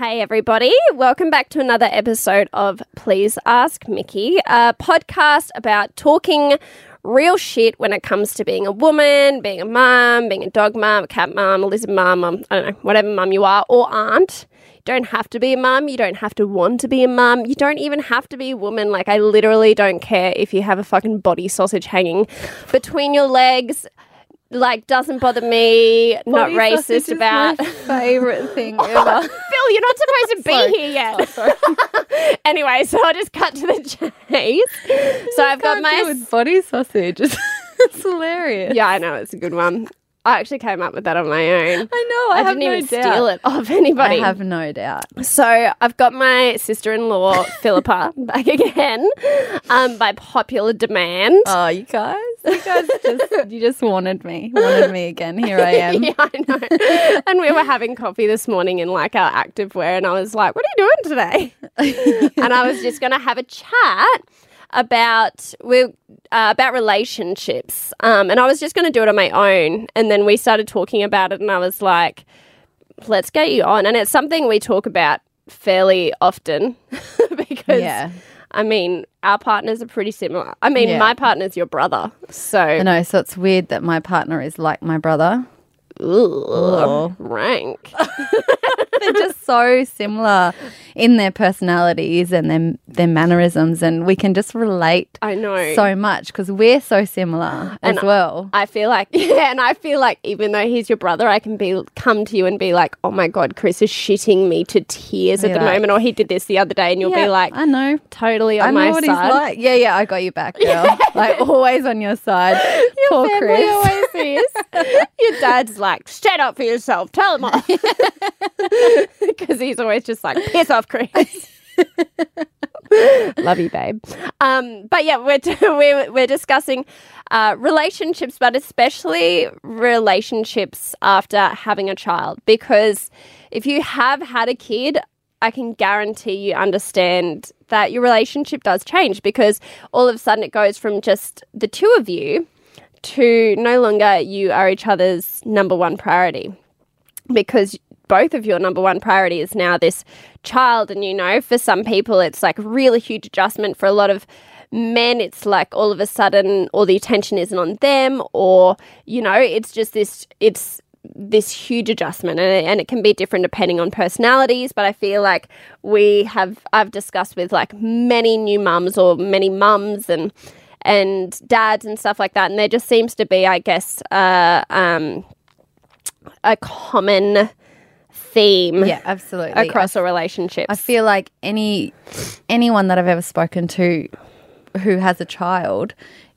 Hey, everybody. Welcome back to another episode of Please Ask Mickey, a podcast about talking real shit when it comes to being a woman, being a mum, being a dog mum, a cat mum, a lizard mum, um, I don't know, whatever mum you are or aren't. You don't have to be a mum. You don't have to want to be a mum. You don't even have to be a woman. Like, I literally don't care if you have a fucking body sausage hanging between your legs. Like, doesn't bother me. not racist about. my favorite thing oh, ever. Phil, you're not supposed to be here yet. Oh, anyway, so I'll just cut to the chase. So I've got my. body sausage. It's, it's hilarious. yeah, I know it's a good one. I actually came up with that on my own. I know. I, I, didn't no even doubt. steal it off anybody. I have no doubt. So I've got my sister-in-law Philippa back again, um, by popular demand. Oh, you guys, you guys just you just wanted me, wanted me again. Here I am. yeah, I know. and we were having coffee this morning in like our active wear, and I was like, "What are you doing today?" and I was just going to have a chat about we uh, about relationships, um, and I was just going to do it on my own. And then we started talking about it, and I was like, "Let's get you on." And it's something we talk about fairly often because. Yeah. I mean, our partners are pretty similar. I mean, Yeah. my partner's your brother, so I know. So it's weird that my partner is like my brother. Ugh, rank. They're just so similar in their personalities and their their mannerisms, and we can just relate I know. so much because we're so similar as well. I feel like yeah, and I feel like even though he's your brother, I can be come to you and be like, "Oh my god, Chris is shitting me to tears at the like- moment," or he did this the other day, and you'll Yeah, be like, I know. "Totally on I know my what side." he's like. Yeah, yeah, I got you back, girl. Like always on your side. Poor Family Chris. always is. your dad's like, "Stand up for yourself. Tell him off," because he's always just like, "Piss off, Chris." Love you, babe. Um, but yeah, we're we're we're discussing uh, relationships, but especially relationships after having a child. Because if you have had a kid, I can guarantee you understand that your relationship does change because all of a sudden it goes from just the two of you to no longer you are each other's number one priority because both of your number one priority is now this child. And you know, for some people, it's like really huge adjustment. For a lot of men, it's like all of a sudden all the attention isn't on them, or you know, it's just this, it's this huge adjustment and it, and it can be different depending on personalities but i feel like we have i've discussed with like many new mums or many mums and and dads and stuff like that and there just seems to be i guess uh, um, a common theme Yeah, absolutely. across a relationship. I feel like any anyone that I've ever spoken to who has a child,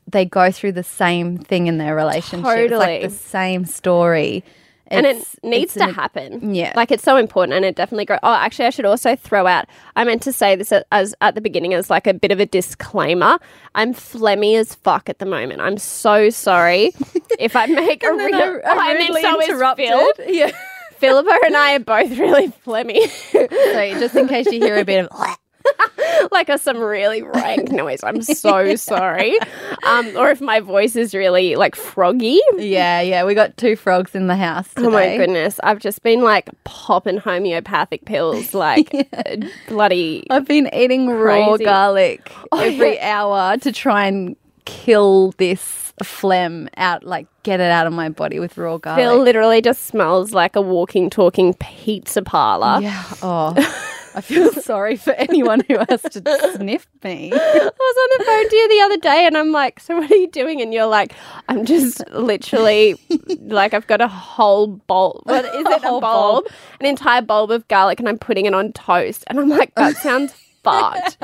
they go through the same thing in their relationship. It's Totally. like the same story. and it needs to an- happen. Yeah. like it's so important, and it definitely grows. Oh, actually, I should also throw out. I meant to say this as, as at the beginning as like a bit of a disclaimer. I'm phlegmy as fuck at the moment. I'm so sorry if I make a real. I- I rudely so is interrupted. Phil. Yeah. Philippa and I are both really phlegmy. So just in case you hear a bit of like a, some really rank noise. I'm so sorry. Um, or if my voice is really like froggy. Yeah, yeah. We got two frogs in the house today. Oh my goodness. I've just been like popping homeopathic pills like uh, bloody. I've been eating raw Crazy. garlic Oh, every hour to try and kill this phlegm out, like get it out of my body with raw garlic. Phil literally just smells like a walking, talking pizza parlor. Yeah. Oh, I feel sorry for anyone who has to sniff me. I was on the phone to you the other day and I'm like, So, what are you doing? And you're like, I'm just literally like, I've got a whole bowl. What is it? A, bulb? bulb. An entire bulb of garlic and I'm putting it on toast. And I'm like, That sounds fucked.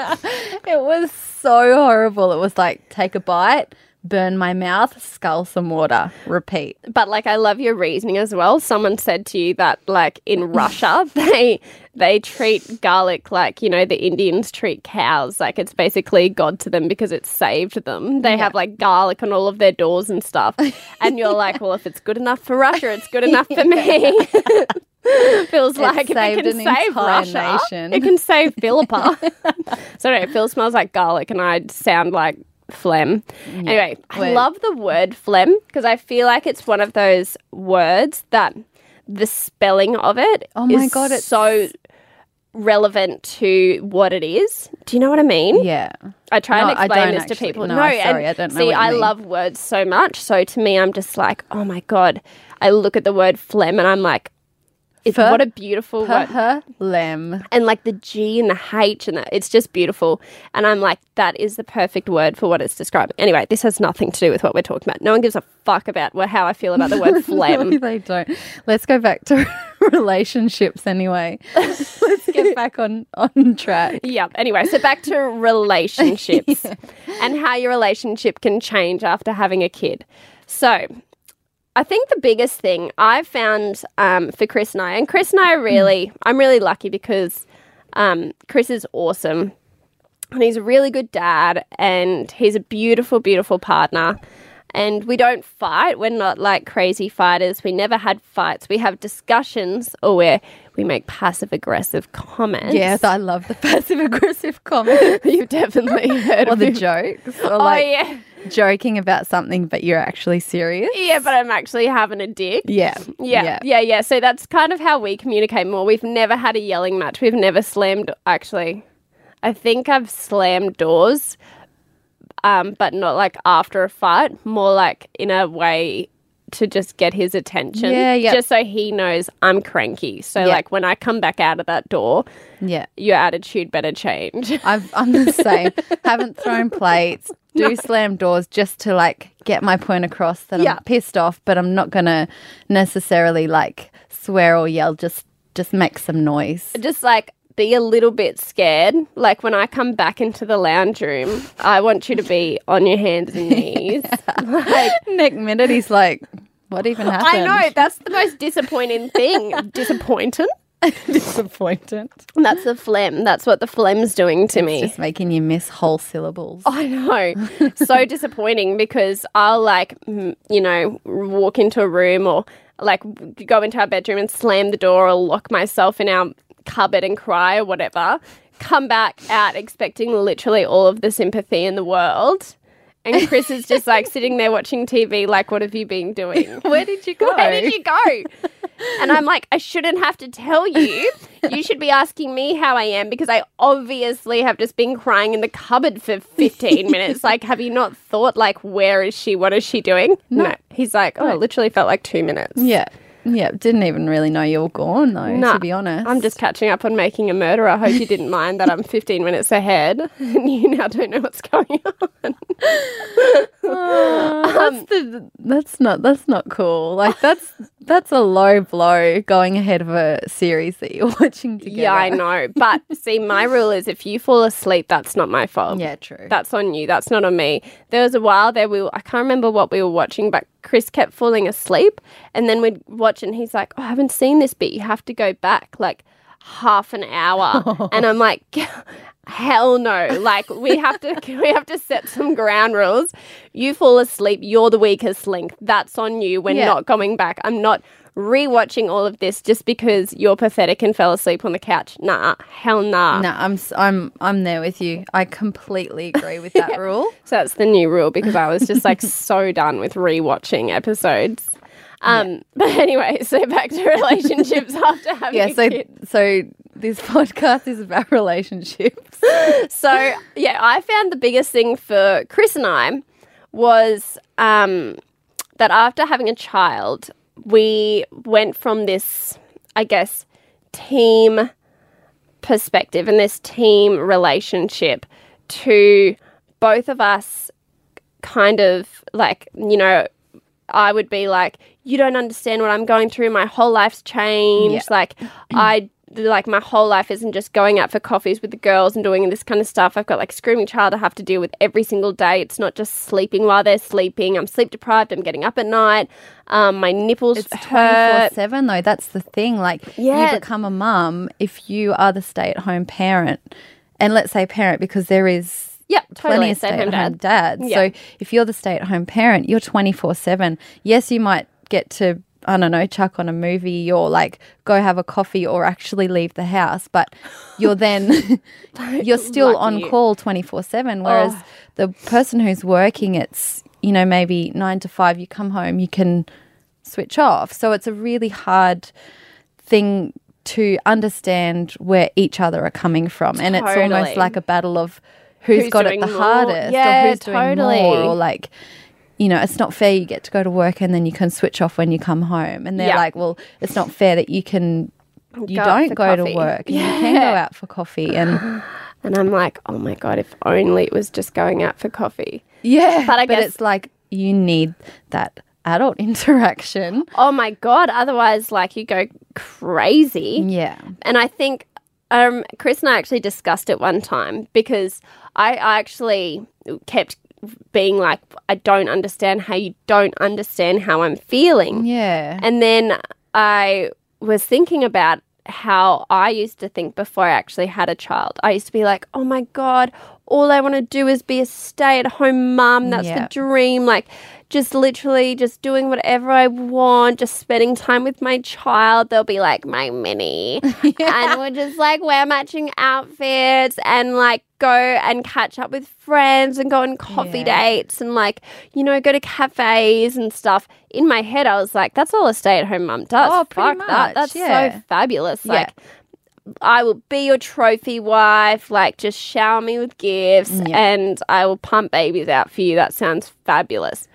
It was so horrible. It was like take a bite, burn my mouth, scull some water, repeat. But like I love your reasoning as well. Someone said to you that like in Russia they they treat garlic like, you know, the Indians treat cows. Like it's basically God to them because it saved them. They have like garlic on all of their doors and stuff. And you're like, well, if it's good enough for Russia, it's good enough for me. Feels like if it can an save Russia, nation. it can save Philippa. so Phil smells like garlic and I sound like phlegm. Anyway, I Wait. love the word phlegm because I feel like it's one of those words that the spelling of it Oh my is God, it's- so relevant to what it is. Do you know what I mean? Yeah. I try No, and I explain don't this actually. to people. No, No, sorry, and I don't know see, what you I mean. love words so much. So to me, I'm just like, oh my god. I look at the word phlegm and I'm like, it's Ph- what a beautiful word. Her lem. And like the G and the H and the, it's just beautiful. And I'm like, that is the perfect word for what it's describing. Anyway, this has nothing to do with what we're talking about. No one gives a fuck about what, how I feel about the word phlegm. they don't. Let's go back to relationships anyway. Let's get back on on track. Yeah. Anyway, so back to relationships and how your relationship can change after having a kid. So, I think the biggest thing I've found um, for Chris and I, and Chris and I are really, I'm really lucky because um, Chris is awesome and he's a really good dad and he's a beautiful, beautiful partner. And we don't fight. We're not like crazy fighters. We never had fights. We have discussions or where we make passive aggressive comments. Yes, I love the passive aggressive comments. You've definitely heard or of the jokes or Oh, like yeah. Joking about something, but you're actually serious. Yeah, but I'm actually having a dick. Yeah, Yeah, yeah, yeah, So that's kind of how we communicate more. We've never had a yelling match. We've never slammed. Actually, I think I've slammed doors, um, but not like after a fight. More like in a way to just get his attention. Yeah, yeah. Just so he knows I'm cranky. So like when I come back out of that door, yeah. your attitude better change. I've, I'm the same. Haven't thrown plates. Do slam doors just to like get my point across that Yeah. I'm pissed off, but I'm not gonna necessarily like swear or yell. Just just make some noise. just like be a little bit scared. Like when I come back into the lounge room, I want you to be on your hands and knees. like Next minute, he's like, "What even happened?" I know that's the most disappointing thing. Disappointing. disappointed. That's the phlegm. That's what the phlegm's doing to me. Just making you miss whole syllables. I know. so disappointing because I'll like, you know, walk into a room or like go into our bedroom and slam the door or lock myself in our cupboard and cry or whatever. Come back out expecting literally all of the sympathy in the world. And Chris is just like sitting there watching TV, like, what have you been doing? Where did you go? Where did you go? And I'm like, I shouldn't have to tell you. You should be asking me how I am because I obviously have just been crying in the cupboard for 15 minutes. Like, have you not thought, like, where is she? What is she doing? No. He's like, oh, it literally felt like two minutes. Yeah, yeah. Didn't even really know you were gone though. Nah, to be honest, I'm just catching up on making a murder. I hope you didn't mind that I'm 15 minutes ahead and you now don't know what's going on. Ah, that's um, the that's not that's not cool. Like that's that's a low blow going ahead of a series that you're watching together. Yeah, I know. But see, my rule is if you fall asleep, that's not my fault. Yeah, true. That's on you. That's not on me. There was a while there we were, I can't remember what we were watching, but Chris kept falling asleep and then we'd watch and he's like, oh, I haven't seen this bit. You have to go back like half an hour. and I'm like, hell no. Like we have to we have to set some ground rules. You fall asleep, you're the weakest link. That's on you. We're Yeah. not going back. I'm not rewatching all of this just because you're pathetic and fell asleep on the couch. Nah, hell nah. no, I'm I'm I'm there with you. I completely agree with that rule. So that's the new rule because I was just like so done with rewatching episodes. Um, But anyway, so back to relationships after having Yeah, a so kid. so this podcast is about relationships. So yeah, I found the biggest thing for Chris and I was um, that after having a child, we went from this, I guess, team perspective and this team relationship to both of us kind of like, you know, I would be like, you don't understand what I'm going through. My whole life's changed. Yeah. Like, I like my whole life isn't just going out for coffees with the girls and doing this kind of stuff. I've got like screaming child I have to deal with every single day. It's not just sleeping while they're sleeping. I'm sleep deprived. I'm getting up at night. Um, my nipples It's hurt. seven though. That's the thing. Like Yeah. you become a mum if you are the stay at home parent, and let's say parent because there is Yeah, plenty of Stay stay at home at home dad. dads. Yeah. So if you're the stay at home parent, you're 24 7. Yes, you might get to, I don't know, chuck on a movie or like go have a coffee or actually leave the house, but you're then, you're still on Lucky. call 24 7. Whereas Oh. the person who's working, it's, you know, maybe nine to five, you come home, you can switch off. So it's a really hard thing to understand where each other are coming from. And it's almost like a battle of who's Who's got it the more? hardest Yeah, or who's doing totally. more or like you know, it's not fair you get to go to work and then you can switch off when you come home. And they're Yeah. like, well, it's not fair that you can you Go don't go to coffee. work and you can go out for coffee and And I'm like, oh my God, if only it was just going out for coffee. yeah, But I but guess- it's like you need that adult interaction. Oh my God. Otherwise, like, you go crazy. Yeah. And I think um, Chris and I actually discussed it one time because I, I actually kept being like, I don't understand how you don't understand how I'm feeling. Yeah. And then I was thinking about how I used to think before I actually had a child. I used to be like, oh my God, all I want to do is be a stay at home mum. That's the dream. Like, just literally just doing whatever I want, just spending time with my child. They'll be like, my mini. And we'll just like wear matching outfits and like go and catch up with friends and go on coffee Yeah. dates and like, you know, go to cafes and stuff. In my head, I was like, that's all a stay at home mum does. Oh, pretty Fuck that. much, That's yeah. so fabulous. Yeah. Like, I will be your trophy wife. Like, just shower me with gifts mm, Yeah. and I will pump babies out for you. That sounds fabulous.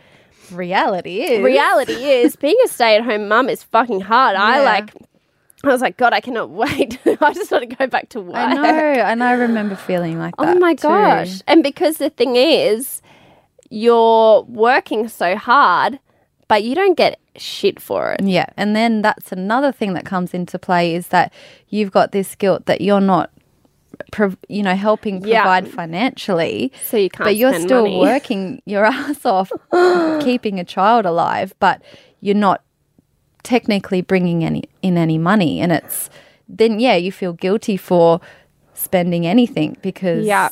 Reality is Reality is, being a stay at home mum is fucking hard. I like, I was like, God, I cannot wait. I just want to go back to work. I know, and I remember feeling like oh that. Oh my too. gosh. And because the thing is, you're working so hard, but you don't get shit for it. Yeah, and then that's another thing that comes into play is that you've got this guilt that you're not, you know, helping Yeah. provide financially, So you can't but you're still money. working your ass off, keeping a child alive, but you're not technically bringing any in any money, and it's then yeah, you feel guilty for spending anything because Yeah.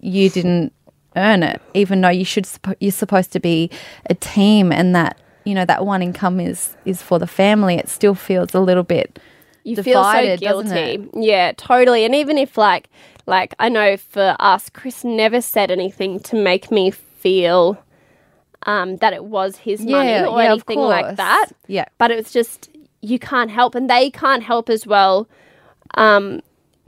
you didn't earn it, even though you should you're supposed to be a team, and that you know that one income is is for the family. It still feels a little bit you divided, feel so guilty. Yeah, totally. And even if like like I know for us, Chris never said anything to make me feel um, that it was his money Yeah, or yeah, anything like that. Yeah. But it was just you can't help, and they can't help as well. Um,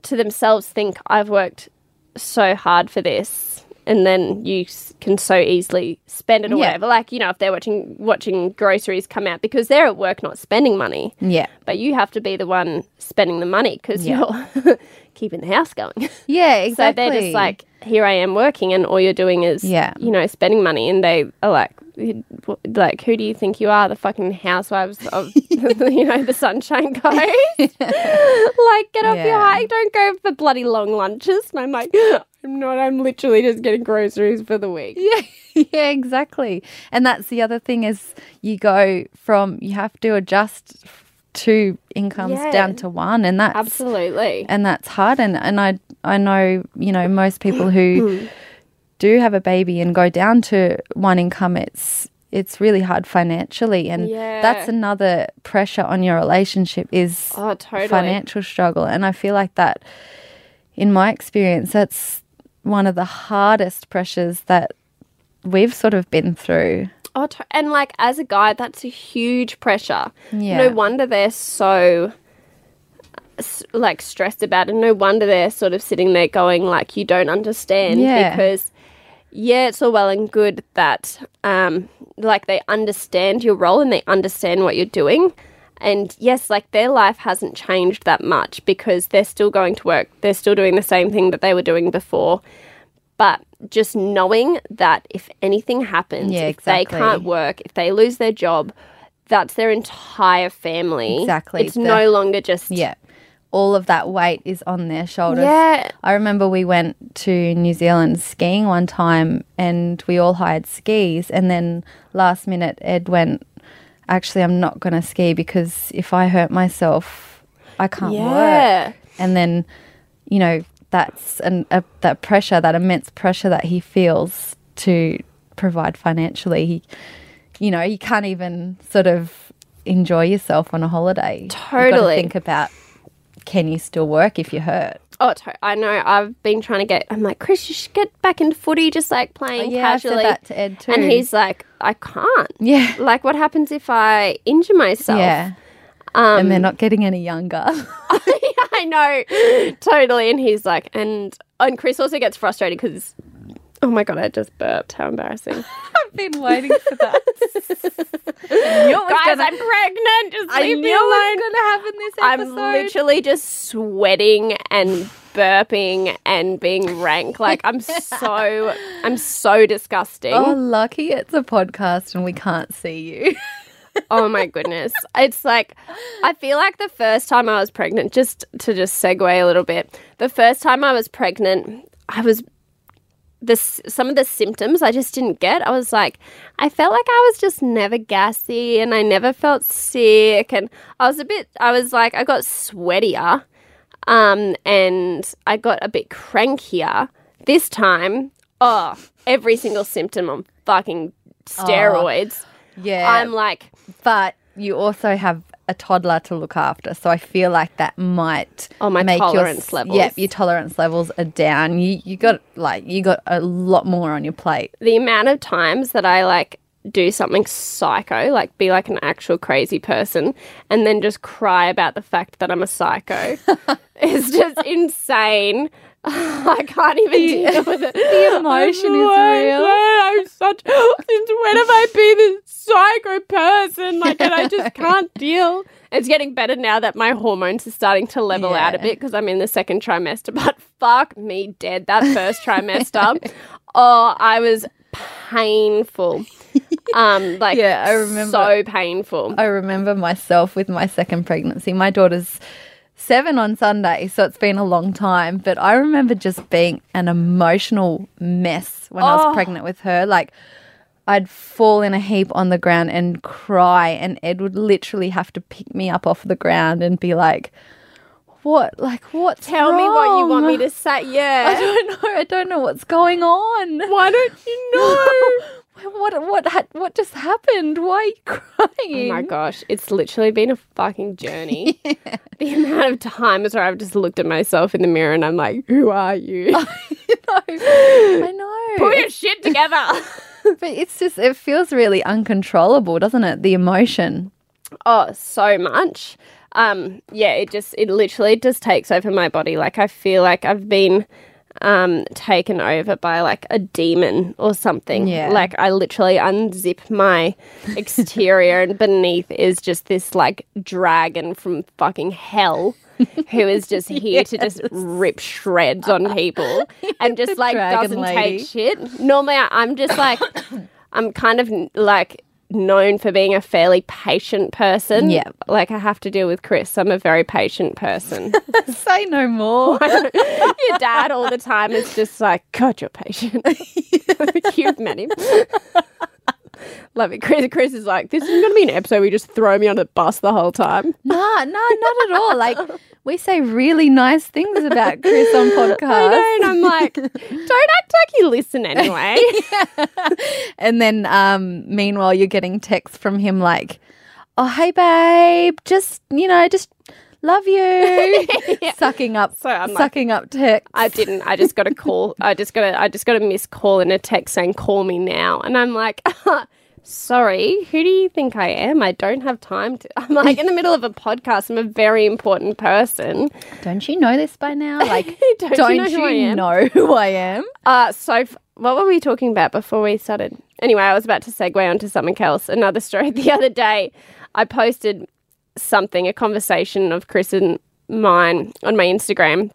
to themselves, think I've worked so hard for this, and then you can so easily spend it or Yeah. whatever. Like you know, if they're watching watching groceries come out because they're at work not spending money yeah. but you have to be the one spending the money because Yeah. you're keeping the house going. Yeah, exactly. So they're just like, here I am working, and all you're doing is, Yeah. you know, spending money, and they are like, like, who do you think you are, the fucking housewives of, you know, the Sunshine Coast? like, get off your Yeah. high, don't go for bloody long lunches. And I'm like, I'm not. I'm literally just getting groceries for the week. yeah, yeah, exactly. And that's the other thing is you go from you have to adjust two incomes Yeah. down to one, and that's Absolutely. and that's hard. And and I I know you know most people who do have a baby and go down to one income. It's it's really hard financially, and Yeah. that's another pressure on your relationship is Oh, totally. financial struggle. And I feel like that, in my experience, that's one of the hardest pressures that we've sort of been through. Oh, and like as a guy, that's a huge pressure. Yeah. No wonder they're so like stressed about it. No wonder they're sort of sitting there going like, "You don't understand." Yeah. Because yeah, it's all well and good that um like they understand your role and they understand what you're doing. And yes, like their life hasn't changed that much because they're still going to work. They're still doing the same thing that they were doing before. But just knowing that if anything happens, Yeah, if they can't work, if they lose their job, that's their entire family. Exactly. It's The- no longer just Yeah. All of that weight is on their shoulders. Yeah. I remember we went to New Zealand skiing one time and we all hired skis. And then last minute, Ed went, Actually, I'm not going to ski because if I hurt myself, I can't work. Yeah. and then you know that's an, a, that pressure that immense pressure that he feels to provide financially he you know you can't even sort of enjoy yourself on a holiday Totally. think about can you still work if you're hurt Oh, I know. I've been trying to get. I'm like, Chris, you should get back into footy, just like playing Oh, yeah, casually. that to Ed too. And he's like, I can't. yeah Like, what happens if I injure myself? yeah Um, and they're not getting any younger. I know, totally. And he's like, and and Chris also gets frustrated because, oh my god, I just burped. How embarrassing, I've been waiting for that. I knew it was guys! gonna- I'm pregnant. Just leave me alone. going to happen this I'm literally just sweating and burping and being rank. Like I'm so, I'm so disgusting. Oh, lucky it's a podcast and we can't see you. Oh my goodness. It's like I feel like the first time I was pregnant, just to just segue a little bit, the first time I was pregnant, I was this some of the symptoms I just didn't get. I was like I felt like I was just never gassy and I never felt sick and I was a bit I was like I got sweatier um and I got a bit crankier. This time, oh, every single symptom on fucking steroids. Yeah. I'm like but you also have a toddler to look after. So I feel like that might Oh, my make your- tolerance levels. Yep, your tolerance levels are down. You you got like you got a lot more on your plate. the amount of times that I like do something psycho, like be like an actual crazy person, and then just cry about the fact that I'm a psycho is just insane. I can't even deal with it. The emotion is real. I'm such. Since when have I been a psycho person? Like, and I just can't deal. It's getting better now that my hormones are starting to level out a bit because I'm in the second trimester. But fuck me dead. That first trimester, oh, I was painful. Um, like Yeah, I remember. so painful. I remember myself with my second pregnancy. My daughter's seven on Sunday, so it's been a long time. But I remember just being an emotional mess when I Oh. was pregnant with her. Like, I'd fall in a heap on the ground and cry, and Ed would literally have to pick me up off the ground and be like, "What? Like, what? Tell me what you want me to say. Yeah i don't know. I don't know what's going on. Why don't you know? What? What? ha- What just happened? Why are you crying? Oh my gosh, it's literally been a fucking journey. The amount of times where I've just looked at myself in the mirror and I'm like, who are you? I know. Put your shit together. But it's just, it feels really uncontrollable, doesn't it? The emotion. oh, so much. Um, yeah, it just, it literally just takes over my body. Like, I feel like I've been um taken over by like a demon or something Yeah. like i literally unzip my exterior and beneath is just this like dragon from fucking hell who is just here to just rip shreds on people and just like doesn't lady. take shit normally I- i'm just like i'm kind of like known for being a fairly patient person Yeah. like i have to deal with chris i'm a very patient person Say no more. your dad all the time is just like, God, you're patient. You've met him. Love it. Chris, Chris is like, this is going to be an episode where you just throw me on the bus the whole time. nah, nah, not at all. Like, we say really nice things about Chris on podcast. I know, and I'm like, don't act like you listen anyway. And then, um, meanwhile, you're getting texts from him like, oh, hey, babe, just, you know, just love you. Sucking up, So I'm like- sucking up text. I didn't. I just got a call. I just got a. I just got a missed call and a text saying, "Call me now." And I'm like, "Sorry, who do you think I am? I don't have time to." I'm like in the middle of a podcast. I'm a very important person. Don't you know this by now? Like, Don't don't, you know who I you am? know who I am? Uh, so f- what were we talking about before we started? Anyway, I was about to segue onto something else. Another story. The other day, I posted something, a conversation of Chris and mine on my Instagram,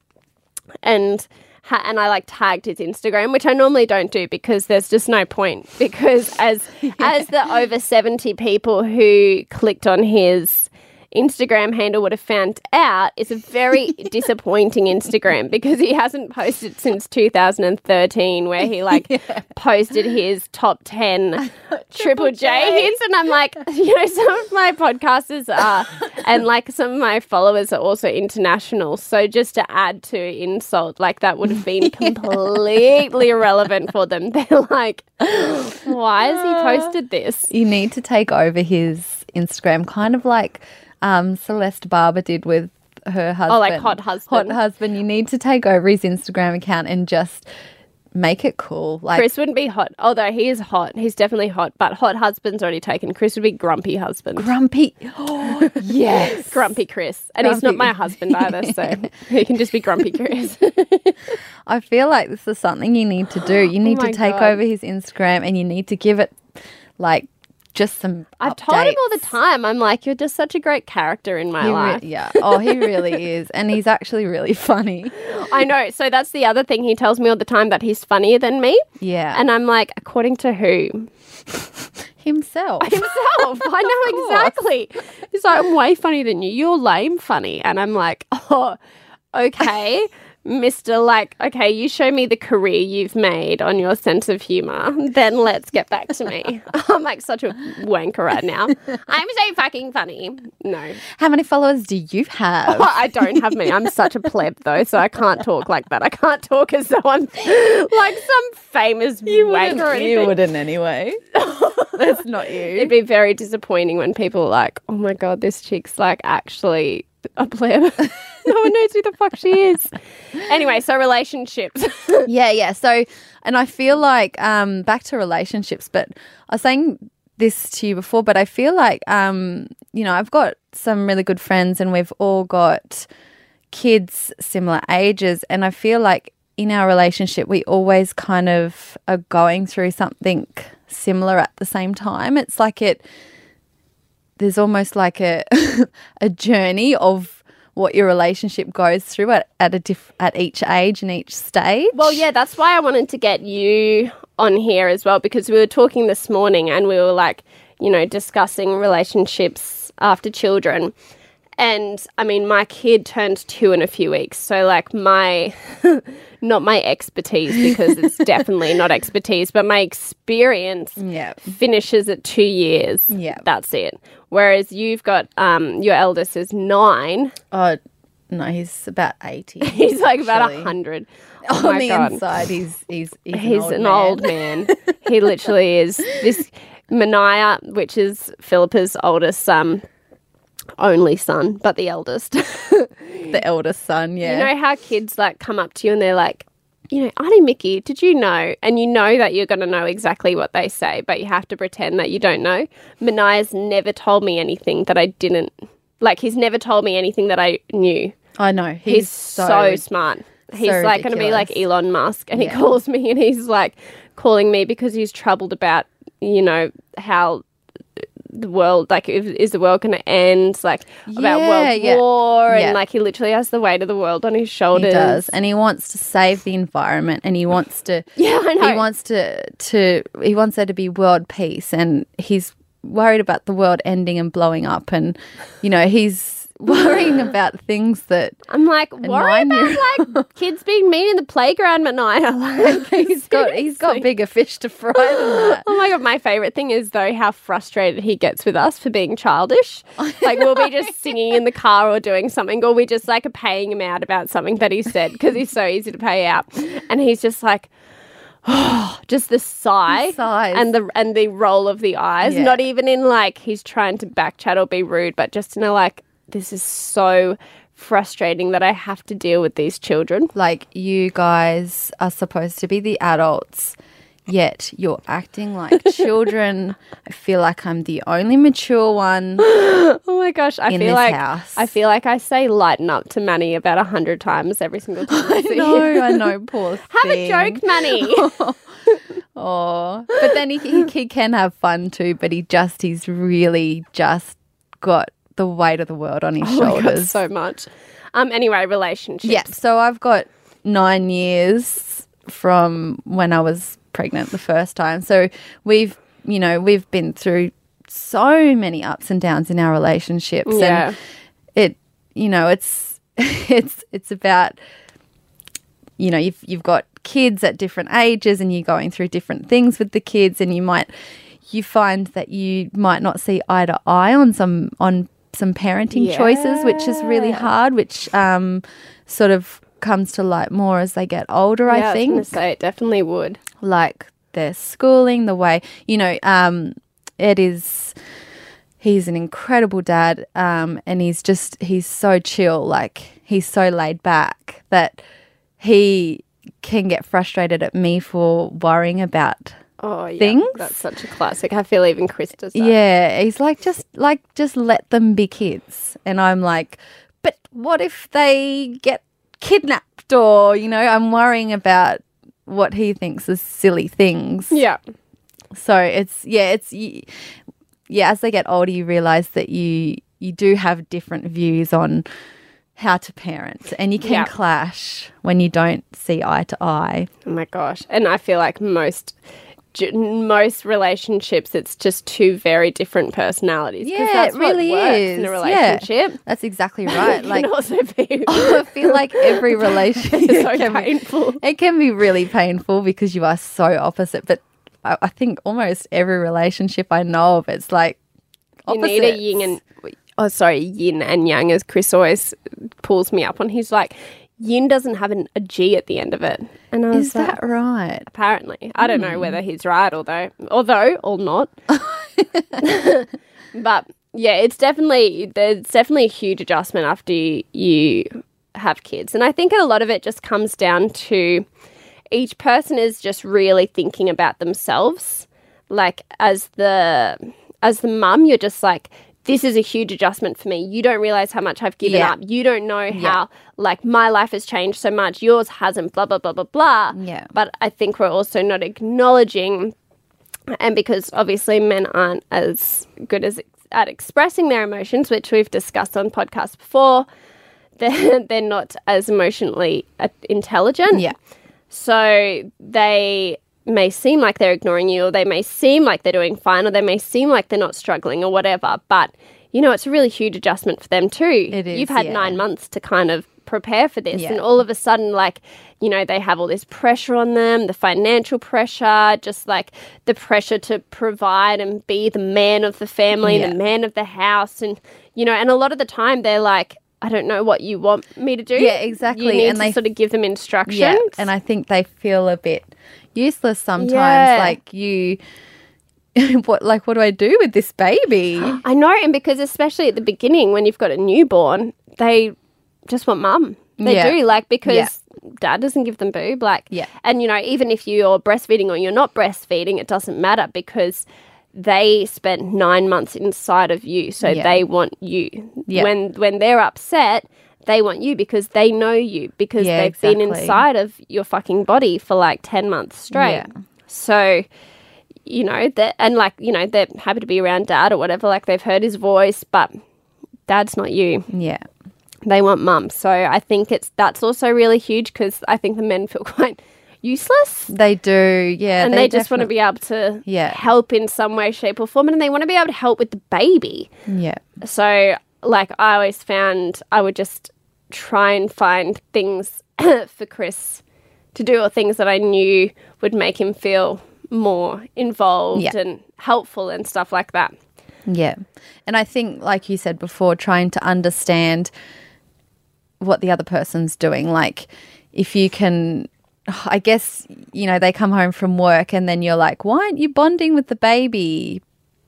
and ha- and I like tagged his Instagram, which I normally don't do because there's just no point. Because as as the over seventy people who clicked on his Instagram handle would have found out it's a very disappointing Instagram because he hasn't posted since 2013 where he like posted his top 10 Triple J hits and I'm like you know some of my podcasters are and like some of my followers are also international. So just to add to insult like that would have been completely irrelevant for them. They're like why has he uh, posted this? You need to take over his Instagram, kind of like um, Celeste Barber did with her husband. Oh, like Hot Husband. Hot husband. You need to take over his Instagram account and just make it cool. Like Chris wouldn't be hot, although he is hot. He's definitely hot, but hot husband's already taken. Chris would be grumpy husband. grumpy. Oh, yes. grumpy Chris. And he's not my husband either, so he can just be grumpy Chris. I feel like this is something you need to do. You need Oh to take God. over his Instagram and you need to give it like just some. I've told him all the time. I'm like, you're just such a great character in my He re- life. yeah. Oh, he really is. And he's actually really funny. I know. So that's the other thing. He tells me all the time that he's funnier than me. Yeah. And I'm like, according to who? himself. Himself. I know exactly. He's like, I'm way funnier than you. You're lame funny. And I'm like, oh, okay. Mr. Like, okay, you show me the career you've made on your sense of humor, then let's get back to me. I'm like such a wanker right now. I'm so fucking funny. No, How many followers do you have? Oh, I don't have many. I'm such a pleb though, so I can't talk like that. I can't talk as though I'm like some famous You wanker or anything. wouldn't anyway. That's not you. It'd be very disappointing when people are like, oh my god, this chick's like actually a pleb. no one knows who the fuck she is. Anyway, so relationships. yeah, yeah. So, and I feel like um, back to relationships, but I was saying this to you before, but I feel like um, you know I've got some really good friends, and we've all got kids similar ages, and I feel like in our relationship we always kind of are going through something similar at the same time. It's like it. There's almost like a a journey of what your relationship goes through at, at a diff- at each age and each stage. well, yeah, that's why I wanted to get you on here as well because we were talking this morning and we were like, you know, discussing relationships after children. And I mean, my kid turned two in a few weeks. So, like, my, not my expertise, because it's definitely not expertise, but my experience Yeah. finishes at two years. Yeah. That's it. Whereas you've got, um, your eldest is nine. Oh no, he's about eighty. He's like about actually. a hundred. Oh On my the God. inside, he's he's he's, He's an, an old, old man. man. he literally is. This Mania, which is Philippa's oldest son, only son, but the eldest. the eldest son. Yeah, You know how kids like come up to you and they're like, you know, Auntie Mickey, did you know? And you know that you're going to know exactly what they say, but you have to pretend that you don't know. Mania's never told me anything that I didn't. Like, he's never told me anything that I knew. I know. He's, He's, so, smart. He's so like going to be like. Elon Musk, and Yeah. he calls me and he's like calling me because he's troubled about you know how the world like if, is the world going to end like about Yeah, world yeah. war and Yeah. like he literally has the weight of the world on his He shoulders. does, and he wants to save the environment, and he wants to. Yeah, I know. He wants to to he wants there to be world peace, and he's worried about the world ending and blowing up, and you know he's worrying about things that I'm like worry nine-year- about like kids being mean in the playground, Manaya. Like he's got he's got bigger fish to fry than that. Oh my god, my favorite thing is though how frustrated he gets with us for being childish. Like we'll be just singing in the car or doing something, or we just like are paying him out about something that he said because he's so easy to pay out, and he's just like. just the sigh and the and the roll of the eyes. Yeah. Not even in like he's trying to backchat or be rude, but just in a like this is so frustrating that I have to deal with these children. like you guys are supposed to be the adults yet you're acting like children i feel like i'm the only mature one Oh my gosh, I In feel this like house. I feel like I say lighten up to Manny about a hundred times every single time. I see no i know poor Have a joke, Manny. oh but then he, he, he can have fun too but he just he's really just got the weight of the world on his Oh my God, shoulders so much. Um. Anyway, relationships. yeah so i've got nine years from when i was pregnant the first time so we've you know we've been through so many ups and downs in our relationships Yeah. and it you know it's it's it's about you know you've you've got kids at different ages and you're going through different things with the kids and you might you find that you might not see eye to eye on some on some parenting choices which is really hard which um sort of comes to light more as they get older Yeah, i think gonna say it definitely would. like their schooling, the way you know, um, Ed is he's an incredible dad, um, and he's just he's so chill, like he's so laid back that he can get frustrated at me for worrying about Oh, yeah. Things? That's such a classic. I feel even Chris does that. Yeah, he's like just like just let them be kids, and I'm like, but what if they get kidnapped or you know, I'm worrying about what he thinks is silly things. Yeah. So it's yeah, it's yeah. As they get older, you realize that you you do have different views on how to parent, and you can Yeah. clash when you don't see eye to eye. Oh my gosh. And I feel like most most relationships it's just two very different personalities. Yeah, that's it really what works is. in a Yeah. relationship That's exactly right. like also be I feel like every relationship is so can be- painful It can be really painful because you are so opposite. But I, I think almost every relationship I know of, it's like you need a opposites. yin and oh sorry yin and yang as chris always pulls me up on he's like yin doesn't have an, a g at the end of it. And i was Is like, that right? apparently. I don't Hmm. know whether he's right although although or not. But yeah it's definitely there's definitely a huge adjustment after you, you have kids. And i think a lot of it just comes down to each person is just really thinking about themselves. Like as the as the mum you're just like this is a huge adjustment for me you don't realize how much i've given Yeah. up you don't know how like my life has changed so much yours hasn't blah blah blah blah blah Yeah. but i think we're also not acknowledging and because obviously men aren't as good as at expressing their emotions which we've discussed on podcasts before they're, they're not as emotionally uh, intelligent Yeah. so they may seem like they're ignoring you, or they may seem like they're doing fine, or they may seem like they're not struggling, or whatever. But you know, it's a really huge adjustment for them too. It is, You've had yeah. nine months to kind of prepare for this, Yeah. and all of a sudden, like you know, they have all this pressure on them, the financial pressure, just like the pressure to provide and be the man of the family, Yeah. the man of the house, and you know, and a lot of the time they're like. I don't know what you want me to do. Yeah, exactly, You need and to they- sort of give them instructions. Yeah. And I think they feel a bit useless sometimes. Yeah. Like you, what? Like what do I do with this baby? I know, and because especially at the beginning when you've got a newborn, they just want mum. They Yeah. do, like because Yeah. dad doesn't give them boob, like Yeah. And you know, even if you're breastfeeding or you're not breastfeeding, it doesn't matter because they spent nine months inside of you, so Yeah. they want you. Yeah. When when they're upset, they want you because they know you because Yeah, they've been inside of your fucking body for like ten months straight. Yeah. So you know that and like you know they're happy to be around dad or whatever like they've heard his voice but dad's not you Yeah. they want mum so i think it's that's also really huge because i think the men feel quite useless They do. Yeah. and they, just want to be able to Yeah. help in some way shape or form and they want to be able to help with the baby Yeah. so like i always found i would just try and find things for chris to do or things that i knew would make him feel more involved Yeah. and helpful and stuff like that Yeah. And I think, like you said before, trying to understand what the other person's doing. Like, if you can, I guess, you know, they come home from work and then you're like, why aren't you bonding with the baby?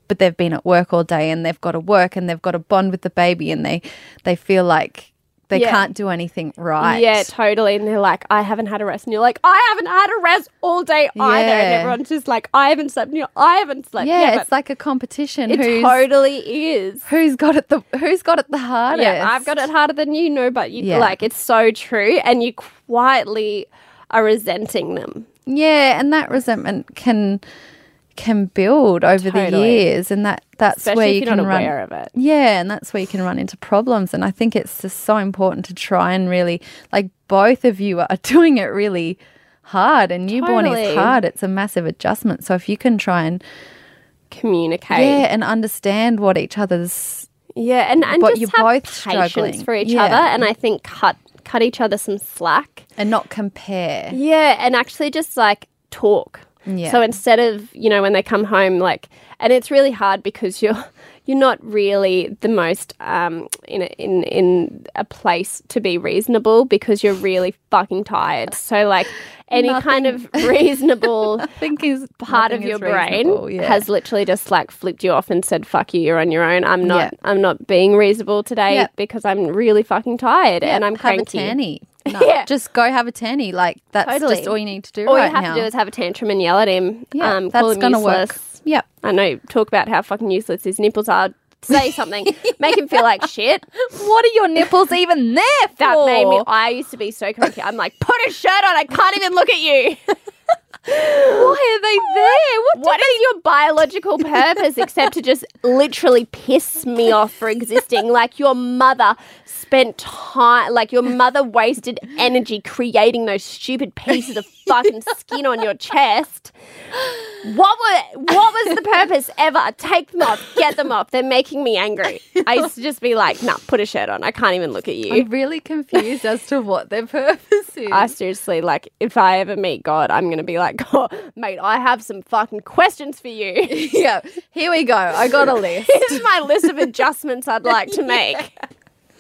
But they've been at work all day and they've got to work and they've got to bond with the baby and they, they feel like they Yeah. can't do anything right. Yeah, totally. And they're like, I haven't had a rest. And you're like, I haven't had a rest all day either. And everyone's just like, I haven't slept. And you're, I haven't slept. Yeah, but it's like a competition. it who's, totally is. who's got it the who's got it the hardest? Yeah, I've got it harder than you know, but you Yeah. like it's so true. And you quietly are resenting them. Yeah, and that resentment can can build over the years, and that that's Especially where you can run. aware of it. Yeah, and that's where you can run into problems. And I think it's just so important to try and really, like, both of you are doing it really hard, and newborn Totally. is hard. It's a massive adjustment. So if you can try and Communicate. yeah, and understand what each other's Yeah, and, and But just you're have both patience struggling. for each Yeah. other. And I think cut cut each other some slack. and not compare. Yeah, and actually just like talk. Yeah. So instead of, you know, when they come home like and it's really hard because you're you're not really the most um in a, in in a place to be reasonable because you're really fucking tired. So like any kind of reasonable I think is part of nothing your brain yeah. has literally just like flipped you off and said fuck you you're on your own i'm not Yeah. i'm not being reasonable today Yeah. because i'm really fucking tired and i'm have cranky. No, Yeah. just go have a tanny. Like that's Totally. just all you need to do All right you have now. to do is have a tantrum and yell at him. yeah, um, call that's him gonna useless. work. Yep. I know. Talk about how fucking useless his nipples are. Say something. Make him feel like shit. What are your nipples even there for? That made me. I used to be so cranky. I'm like, put a shirt on. I can't even look at you. Why are they there? What? What is your biological purpose except to just literally piss me off for existing? Like your mother spent time, like your mother wasted energy creating those stupid pieces of fucking skin on your chest. What were, what was the purpose ever? Take them off, get them off. They're making me angry. I used to just be like, nah, put a shirt on. I can't even look at you. I'm really confused as to what their purpose is. I seriously like if I ever meet God, I'm gonna be like, oh, mate, I have some fucking questions for you. yeah, here we go. I got a list. Here's my list of adjustments I'd like to make.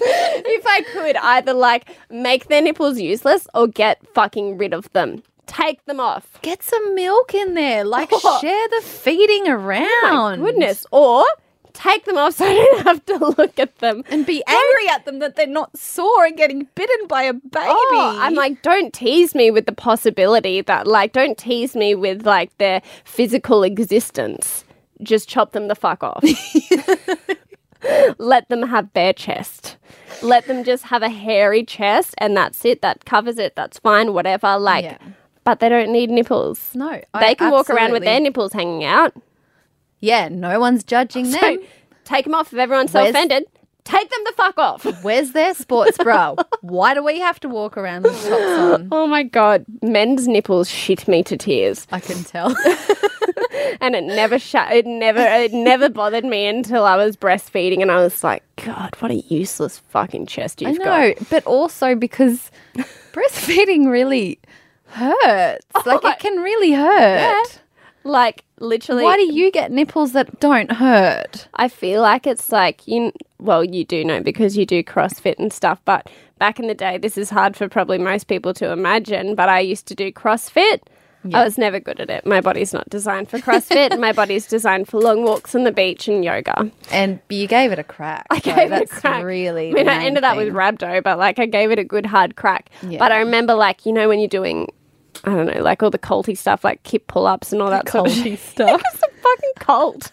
if I could either like make their nipples useless or get fucking rid of them. Take them off. Get some milk in there. Like Oh. share the feeding oh around. My goodness. Or take them off so I don't have to look at them. And be angry at them that they're not sore and getting bitten by a baby. Oh, I'm like, don't tease me with the possibility that, like, don't tease me with like their physical existence. Just chop them the fuck off. Let them have bare chest. Let them just have a hairy chest, and that's it. That covers it. That's fine. Whatever. Like, Yeah. But they don't need nipples. no, I They can walk around with their nipples hanging out. Yeah, no one's judging So them. take them off if everyone's so Where's- offended. Take them the fuck off. Where's their sports bra? Why do we have to walk around with tops on? Oh my god, men's nipples shit me to tears. I can tell. and it never shut it never it never bothered me until I was breastfeeding and I was like, God, what a useless fucking chest you've know, but also because breastfeeding really hurts. Oh, like it can really hurt. got. Like literally Why do you get nipples that don't hurt? I feel like it's like you well, you do know because you do CrossFit and stuff, but back in the day this is hard for probably most people to imagine, but I used to do CrossFit. I was never good at it. My body's not designed for CrossFit. My body's designed for long walks on the beach and yoga. And you gave it a crack. I so gave it a that's crack. Really, I mean, I ended up with thing. rhabdo, but like I gave it a good hard crack. Yeah. But I remember, like you know, when you're doing, I don't know, like all the culty stuff, like kip pull ups and all that sort of culty stuff. it's a fucking cult.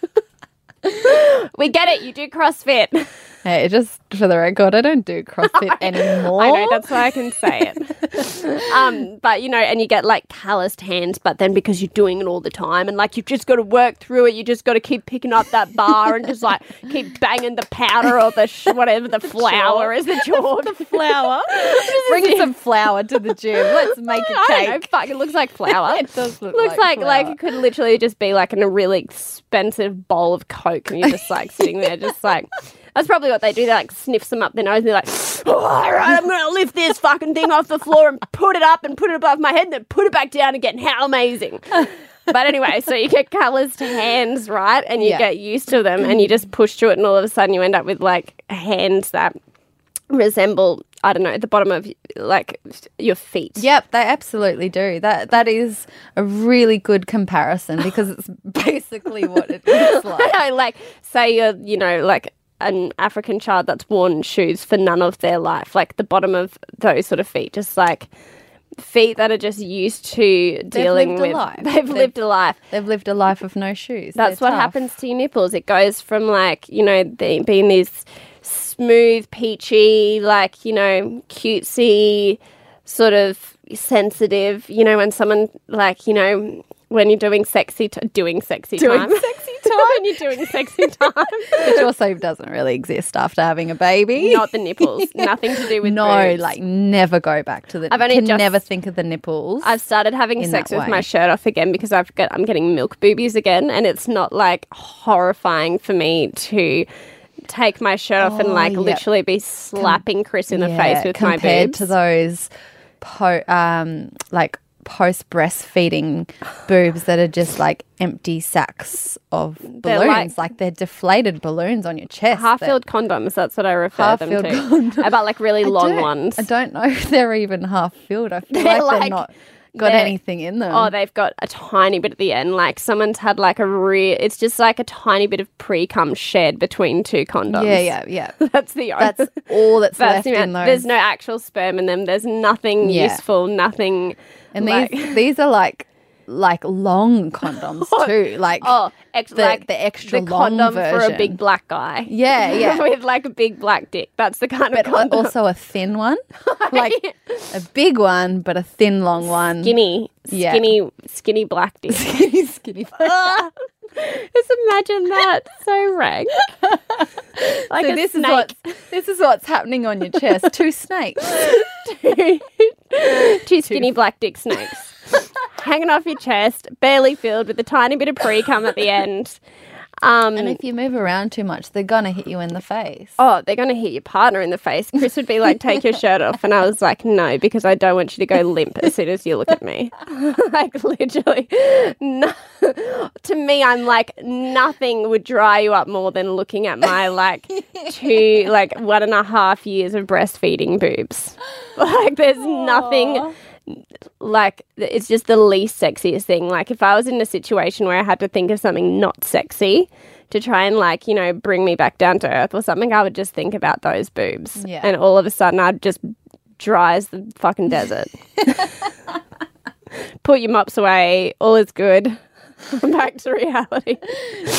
we get it. You do CrossFit. Hey, just for the record, I don't do CrossFit anymore. I know that's why I can say it. um, but you know, and you get like calloused hands, but then because you're doing it all the time, and like you've just got to work through it, you just got to keep picking up that bar and just like keep banging the powder or the sh- whatever the flour is, the chalk, the flour. Bring some flour to the gym. Let's make a I don't know, cake. fuck, it looks like flour. It does look looks like like like it could literally just be like in a really expensive bowl of coke, and you're just like sitting there, just like. That's probably what they do. They like sniffs them up their nose and they're like, oh, all right, I'm going to lift this fucking thing off the floor and put it up and put it above my head and then put it back down again. How amazing. but anyway, so you get calloused hands, right? And you Yeah. get used to them and you just push through it and all of a sudden you end up with like hands that resemble, I don't know, the bottom of like your feet. Yep, they absolutely do. That that is a really good comparison because it's basically what it looks like. I like say you're, you know, like an African child that's worn shoes for none of their life, like the bottom of those sort of feet, just like feet that are just used to dealing lived a with. life. They've They've- lived a life. They've lived a life of no shoes. That's They're what tough. happens to your nipples. It goes from like you know they, being these smooth, peachy, like you know cutesy, sort of sensitive. You know when someone like you know when you're doing sexy, t- doing sexy Doing time, sexy when you're doing sexy time. Which also doesn't really exist after having a baby. Not the nipples. Nothing to do with no, boobs. like never go back to the. I've only just- never think of the nipples. I've started having sex with way. my shirt off again because I've got I'm getting milk boobies again, and it's not like horrifying for me to take my shirt off and Oh, like yep. literally be slapping Chris in the Yeah, face with my compared to those, po- um, like post breastfeeding boobs that are just like empty sacks of They're balloons, like- like, they're deflated balloons on your chest. Half-filled condoms. That's what I refer them to. condoms. About like really I long ones. I don't know if they're even half filled. I feel They're like, like- they're not. got they're- anything in them. Oh, they've got a tiny bit at the end. Like someone's had like a real. It's just like a tiny bit of pre cum shed between two condoms. yeah, yeah, yeah. That's the only. That's all that's, that's left the in those. There's no actual sperm in them. There's nothing Yeah. useful. Nothing. And like- these these are like like long condoms too. Like Oh, ex- the, like the extra the long condom version. for a big black guy. Yeah, yeah. with like a big black dick. That's the kind of but condom. also a thin one, like a big one, but a thin, long one. skinny, Yeah. skinny, skinny black dick. skinny, skinny. Ah, Just imagine that. So rank. Like so this snake. is what this is what's happening on your chest. Two snakes. Two skinny black dick snakes hanging off your chest, barely filled with a tiny bit of pre cum at the end. Um, And if you move around too much, they're gonna hit you in the face. oh, they're going to hit your partner in the face. Chris would be like, take your shirt off. And I was like, no, because I don't want you to go limp as soon as you look at me. like, literally. No. to me, I'm like, nothing would dry you up more than looking at my, like, two, like, one and a half years of breastfeeding boobs. Like, there's nothing like it's just the least sexiest thing. Like if I was in a situation where I had to think of something not sexy to try and like, you know, bring me back down to earth or something, I would just think about those boobs. Yeah. And all of a sudden I'd just dry as the fucking desert. Put your mops away, all is good. back to reality.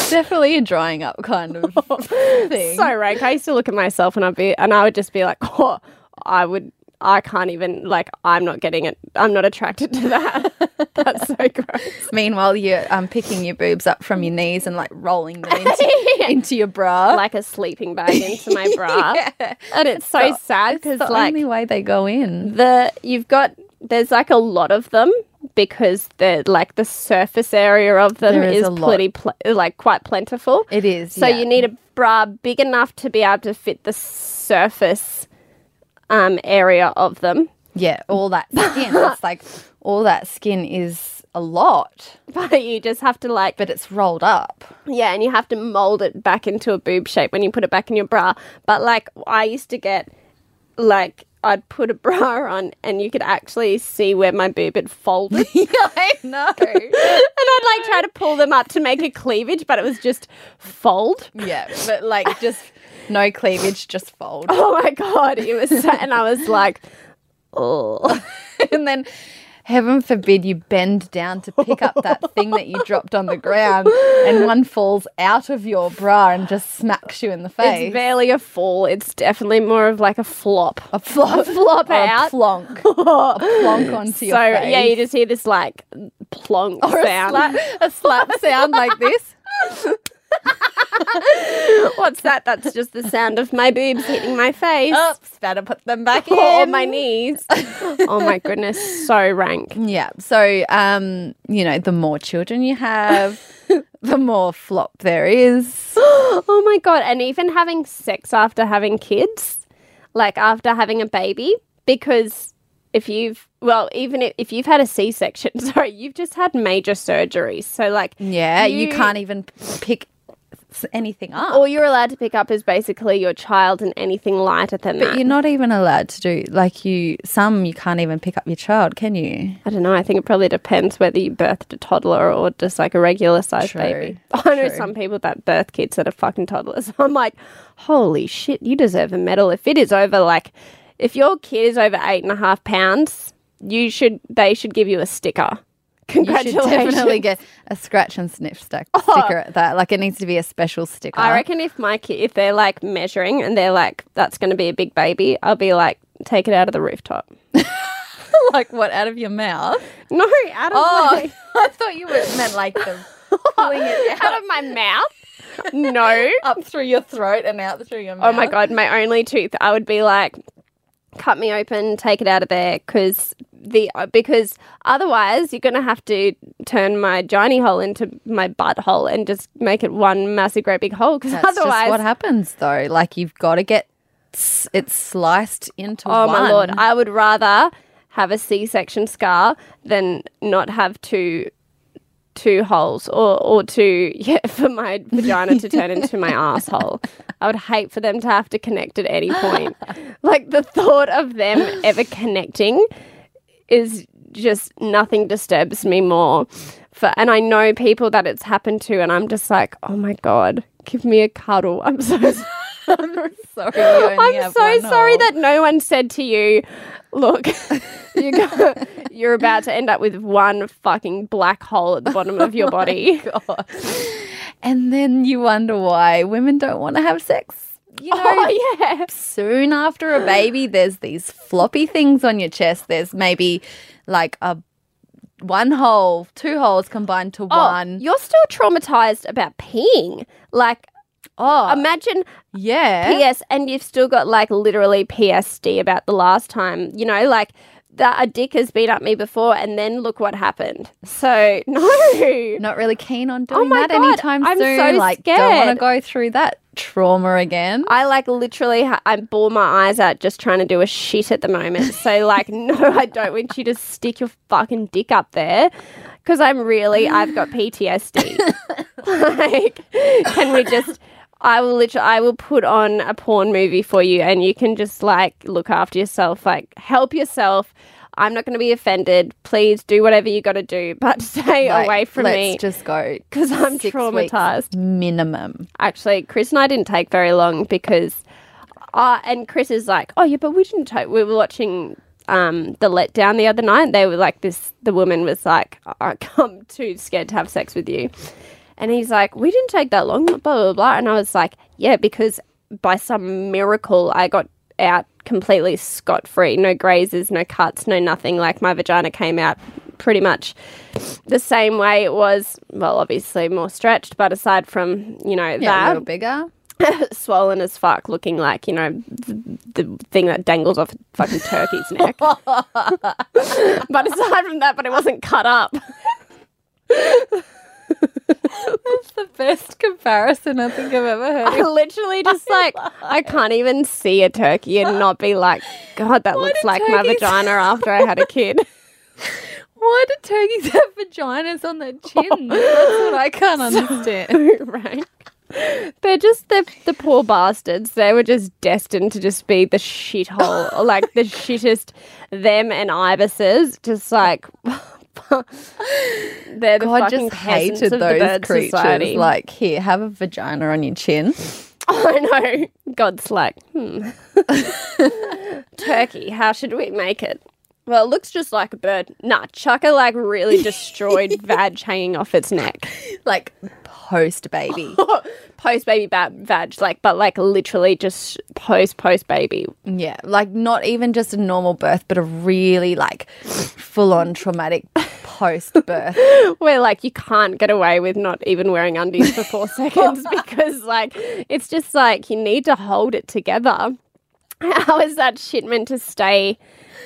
Definitely a drying up kind of thing. So rank. I used to look at myself and I'd be and I would just be like, oh, I would I can't even like I'm not getting it. I'm not attracted to that. That's so gross. Meanwhile, you're um, picking your boobs up from your knees and like rolling them into, into your bra. Like a sleeping bag into my bra. yeah. And it's so sad because like the like only way they go in. the you've got there's like a lot of them because the like the surface area of them There is is pretty pl- like quite plentiful. It is. So yeah. you need a bra big enough to be able to fit the surface um, area of them. yeah, all that skin. it's like all that skin is a lot, But you just have to like but it's rolled up. Yeah, and you have to mold it back into a boob shape when you put it back in your bra. But like I used to get like I'd put a bra on and you could actually see where my boob had folded. I know. and I'd like try to pull them up to make a cleavage, but it was just fold. yeah, but like just no cleavage, just fold. Oh my god, it was so, and I was like, oh. and then heaven forbid you bend down to pick up that thing that you dropped on the ground and one falls out of your bra and just smacks you in the face. It's barely a fall. It's definitely more of like a flop. a flop, flop a out. plonk, a plonk onto So your face. So, yeah, you just hear this like plonk or a sound. slap, a slap sound like this. What's that? That's just the sound of my boobs hitting my face. Oops, better put them back in. Or my knees. oh my goodness, so rank. Yeah. So, um, you know, the more children you have, the more flop there is. Oh my god, and even having sex after having kids, like after having a baby, because if you've well, even if, you've had a C-section, sorry, you've just had major surgery. So like Yeah, you, You- can't even pick anything up. all you're allowed to pick up is basically your child and anything lighter than but that. you're not even allowed to do like you. Some you can't even pick up your child, can you? I don't know. I think it probably depends whether you birthed a toddler or just like a regular sized baby. I know true. some people that birth kids that are fucking toddlers. I'm like, holy shit, you deserve a medal. If it is over, like, if your kid is over eight and a half pounds, you should, they should give you a sticker. You should Congratulations. definitely get a scratch and sniff stack oh. sticker at that. Like it needs to be a special sticker. I reckon if my kid, if they're like measuring and they're like, that's going to be a big baby, I'll be like, take it out of the rooftop. like what out of your mouth? No, out of Oh, my, I thought you were, meant like the pulling it out of my mouth. No. up through your throat and out through your mouth. Oh my god, my only tooth. I would be like, cut me open, take it out of there, because the because otherwise you're gonna have to turn my johnny hole into my butthole and just make it one massive great big hole. Because otherwise, just what happens though. Like you've got to get it sliced into oh one. my lord, I would rather have a C-section scar than not have two two holes or or two yeah for my vagina to turn into my asshole. I would hate for them to have to connect at any point. like the thought of them ever connecting is just nothing disturbs me more. For and I know people that it's happened to, and I'm just like, oh my god, give me a cuddle. I'm so. Sorry, you only I'm so sorry hole. that no one said to you, look, you go, you're about to end up with one fucking black hole at the bottom of your oh body. God. And then you wonder why women don't want to have sex. You oh, know, Oh, yeah. soon after a baby, there's these floppy things on your chest. There's maybe like a one hole, two holes combined to Oh, one. you're still traumatized about peeing. Like, Oh, imagine yeah. PS and you've still got like literally PSD about the last time, you know, like that a dick has been up me before and then look what happened. So, no. Not really keen on oh doing Oh my that God, anytime I'm soon. so like, don't want to go through that trauma again. I like literally, ha- I bore my eyes out just trying to do a shit at the moment. So, like, no, I don't want you to stick your fucking dick up there because I'm really, I've got PTSD. like, can we just, I will literally, I will put on a porn movie for you and you can just like look after yourself, like, help yourself. I'm not going to be offended. Please do whatever you got to do, but stay Like, away from me. let's just go because I'm traumatized minimum. actually chris and i didn't take very long because uh, and chris is like oh yeah but we didn't take we were watching um, the letdown the other night they were like this the woman was like "I- i'm too scared to have sex with you and he's like we didn't take that long blah blah blah and i was like yeah because by some miracle i got out completely scot-free no grazes no cuts no nothing like my vagina came out pretty much the same way it was well obviously more stretched but aside from you know Yeah, a that little bigger. swollen as fuck, looking like you know the, the thing that dangles off a fucking turkey's neck. but aside from that, but it wasn't cut up. That's the best comparison I think I've ever heard. I literally just like I can't even see a turkey and not be like, God, that looks do like my turkeys- vagina after I had a kid. Why do turkeys have vaginas on their chins? That's what I can't understand. right. They're just the the poor bastards. They were just destined to just be the shithole, like the shittest. Them and ibises, just like they're the God fucking just hated those creatures. society. Like, here, have a vagina on your chin. I know. God's like, hmm. Turkey. How should we make it? Well, it looks just like a bird. Nah, chuck a like really destroyed vag hanging off its neck. Like, post baby. post baby ba- vag, like, but like literally just post post baby. yeah, like not even just a normal birth, but a really like full on traumatic post birth. Where like you can't get away with not even wearing undies for four seconds because like it's just like you need to hold it together. How is that shit meant to stay?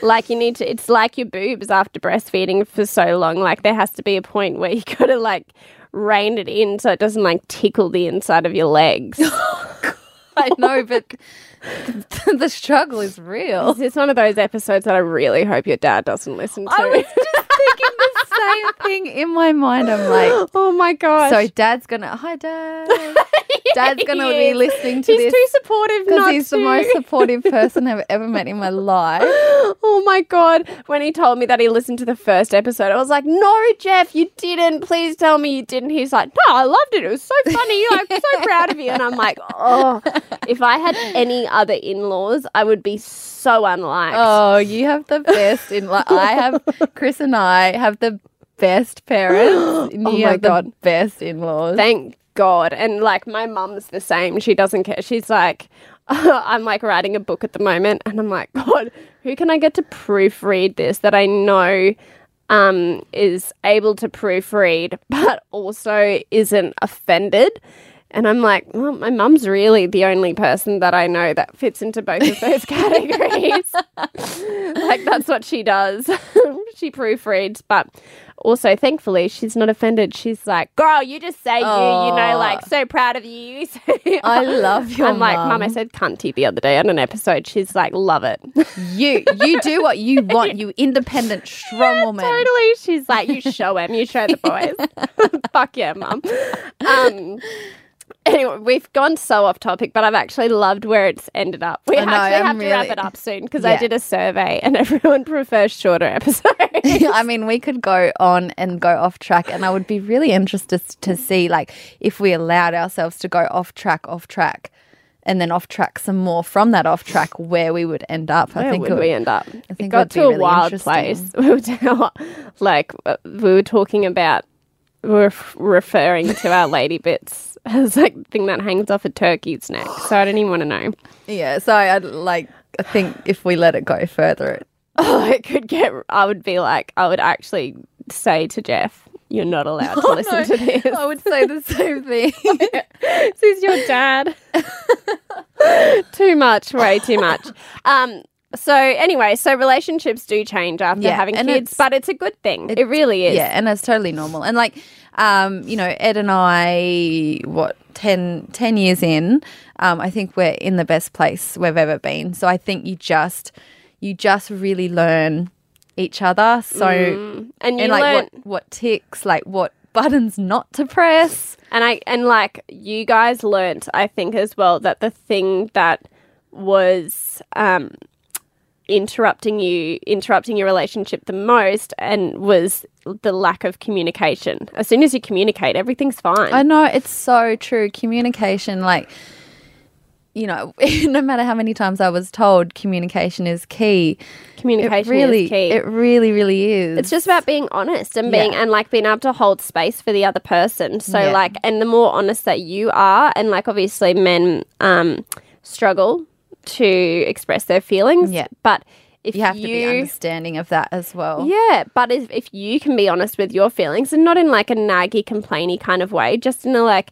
Like you need to. It's like your boobs after breastfeeding for so long. Like there has to be a point where you gotta like rein it in so it doesn't like tickle the inside of your legs. I know, but the, the struggle is real. It's one of those episodes that I really hope your dad doesn't listen to. I was just thinking the same thing in my mind. I'm like, oh my god. so dad's gonna, hi dad. Dad's gonna be is. listening to He's this too supportive because he's the most supportive person I've ever met in my life. Oh my god! When he told me that he listened to the first episode, I was like, "No, Jeff, you didn't. Please tell me you didn't." He's like, "No, I loved it. It was so funny. I'm so proud of you." And I'm like, "Oh, if I had any other in-laws, I would be so unliked." Oh, you have the best in like I have Chris and I have the best parents. Oh you my have the God. best in laws. Thank God. And like my mum's the same. She doesn't care. She's like, I'm like writing a book at the moment, and I'm like, God, who can I get to proofread this that I know um, is able to proofread, but also isn't offended? And I'm like, well, my mum's really the only person that I know that fits into both of those categories. like that's what she does. she proofreads, but also thankfully she's not offended. She's like, "Girl, you just say you, you know, like so proud of you." I love your I'm like, "Mum, I mum." said cunty the other day on an episode." She's like, "Love it." You you do what you want, you independent, strong woman. totally. She's like, "You show him, you show the boys." Fuck yeah, mum. Um, Anyway, we've gone so off topic, but I've actually loved where it's ended up. We I know, actually I'm have to wrap it up soon because I Yeah. did a survey and everyone prefers shorter episodes. I mean, we could go on and go off track, and I would be really interested to see, like, if we allowed ourselves to go off track, off track, and then off track some more from that off track, where we would end up. I Where think would it would- we end up? I think it got would to be a really wild interesting. place. We were down- like uh, we were talking about were referring to our lady bits as like the thing that hangs off a turkey's neck. So I don't even want to know. Yeah, so I'd like. I think if we let it go further, it Oh, it could get. I would be like, I would actually say to Jeff, "You're not allowed to listen to this." I would say the same thing. this is your dad. too much, way too much. Um. So anyway, so relationships do change after Yeah, having kids, it's- but it's a good thing. it really is. Yeah, and it's totally normal. And like, um, you know, Ed and I, what 10, 10 years in, um, I think we're in the best place we've ever been. So I think you just, you just really learn each other. So And you and like learn, what what ticks, like what buttons not to press. and I and like you guys learnt, I think as well that the thing that was um interrupting you interrupting your relationship the most and was the lack of communication. As soon as you communicate, everything's fine. I know it's so true. Communication, like, you know, no matter how many times I was told communication is key, communication it really, is key. it really, really is. It's just about being honest and being Yeah. and like being able to hold space for the other person. So Yeah. like and the more honest that you are and like obviously men um struggle to express their feelings. Yeah. But if you have to be understanding of that as well. yeah, but if, if you can be honest with your feelings and not in like a naggy, complainy kind of way, just in a like,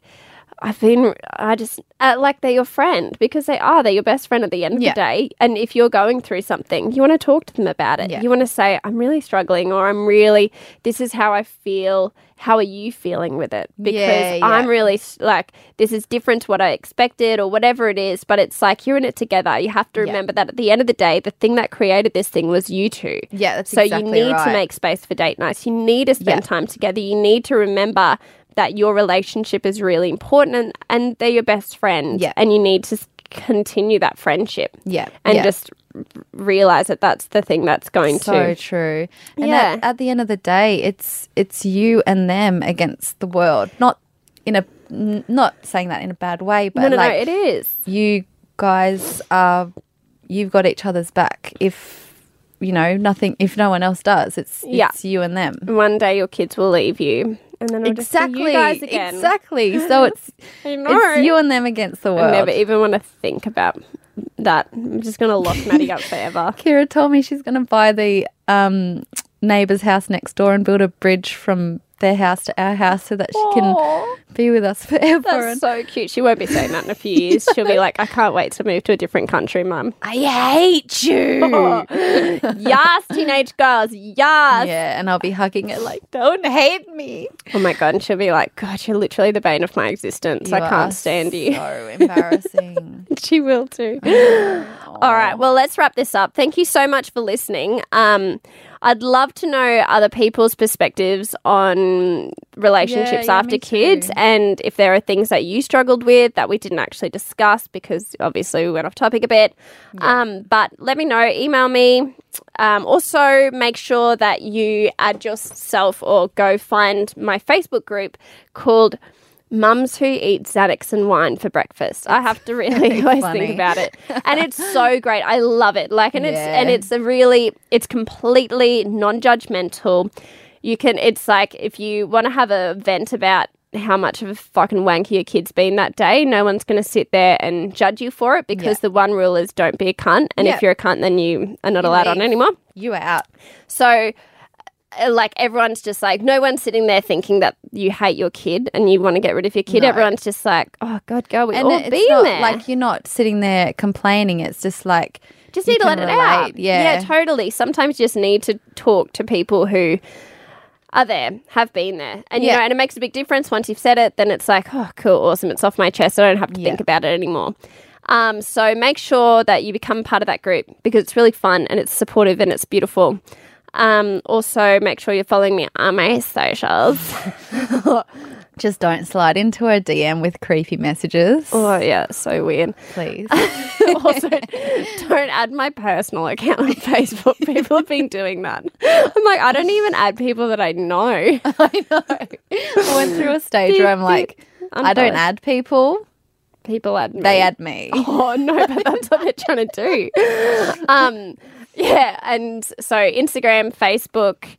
I've been, I just, uh, like they're your friend because they are, they're your best friend at the end of Yeah. the day. And if you're going through something, you want to talk to them about it. Yeah. You want to say, I'm really struggling or I'm really, this is how I feel. How are you feeling with it? Because Yeah. I'm really like, this is different to what I expected or whatever it is, but it's like you're in it together. You have to remember that at the end of the day, the thing that created this thing was you two. Yeah, that's So exactly you need to make space for date nights. You need to spend time together. You need to remember that your relationship is really important and, and they're your best friend. Yeah. And you need to continue that friendship. Yeah, And yeah. just realize that that's the thing that's going so to. So true. And Yeah. at, at the end of the day, it's it's you and them against the world. Not in a n- not saying that in a bad way, but No, no, like no, it is. you guys are you've got each other's back. If you know nothing, if no one else does, it's Yeah. it's you and them. One day your kids will leave you. And then it'll just be Exactly. you guys again. Exactly. So it's it's you and them against the world. I world. never even want to think about that. I'm just going to lock Maddie up forever. Kira told me she's going to buy the um, neighbour's house next door and build a bridge from their house to our house so that she Aw. can be with us forever. That's so cute. She won't be saying that in a few years. She'll be like, I can't wait to move to a different country, mum. I hate you. yes, teenage girls. Yes. yeah, and I'll be hugging her like, don't hate me. Oh my God. And she'll be like, God, you're literally the bane of my existence. I can't stand you. So embarrassing. she will too. All right. Well, let's wrap this up. Thank you so much for listening. Um, I'd love to know other people's perspectives on relationships Yeah, yeah, after kids too. and if there are things that you struggled with that we didn't actually discuss because obviously we went off topic a bit. Um, but let me know. Email me. Um, also, make sure that you add yourself or go find my Facebook group called Mums Who Eat Xanax and Wine for Breakfast. I have to really always funny. think about it. And it's so great. I love it. Like and it's and it's a really it's completely non-judgmental. You can it's like if you want to have a vent about how much of a fucking wanker your kid's been that day, no one's going to sit there and judge you for it because Yeah. the one rule is don't be a cunt. And Yeah. if you're a cunt, then you are not allowed on anymore. You are out. So, like, everyone's just like, no one's sitting there thinking that you hate your kid and you want to get rid of your kid. No. Everyone's just like, oh, God, go we've And all it's been not there. like you're not sitting there complaining. It's just like just need to let can it out. Yeah. yeah, totally. Sometimes you just need to talk to people who are there, have been there, and you Yeah. know, and it makes a big difference. Once you've said it, then it's like, oh, cool, awesome, it's off my chest. I don't have to Yeah. think about it anymore. Um, so make sure that you become part of that group because it's really fun and it's supportive and it's beautiful. Um, also, make sure you're following me on my socials. Just don't slide into a DM with creepy messages. Oh, yeah, so weird. Please. also, don't add my personal account on Facebook. People have been doing that. I'm like, I don't even add people that I know. I know. I went through a stage where I'm like, I don't add people, People add me. they add me. Oh no, but that's what they're trying to do. Um, yeah, and so Instagram, Facebook,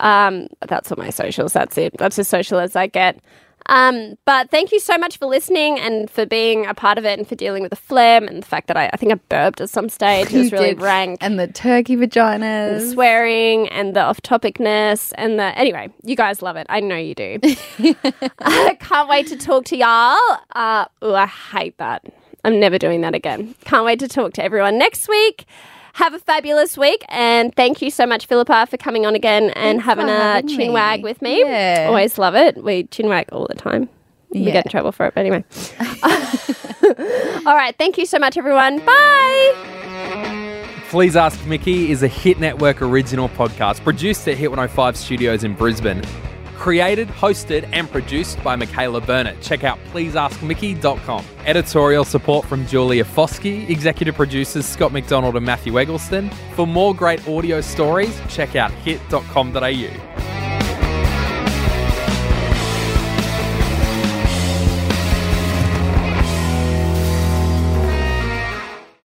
um, that's all my socials. That's it. That's as social as I get. Um, but thank you so much for listening and for being a part of it and for dealing with the phlegm and the fact that I, I think I burped at some stage. It was really did. rank. And the turkey vaginas. swearing and the off-topicness and the anyway you guys love it i know you do i can't wait to talk to y'all uh ooh, i hate that i'm never doing that again can't wait to talk to everyone next week have a fabulous week and thank you so much philippa for coming on again and Thanks having a having chin me. wag with me. Yeah. always love it. We chin wag all the time. We get in trouble for it but anyway. All right thank you so much everyone. Bye. Please Ask Mickey is a Hit Network original podcast produced at Hit 105 Studios in Brisbane. Created, hosted, and produced by Michaela Burnett. Check out pleaseaskmickey.com. Editorial support from Julia Foskey, executive producers Scott McDonald and Matthew Eggleston. For more great audio stories, check out hit.com.au.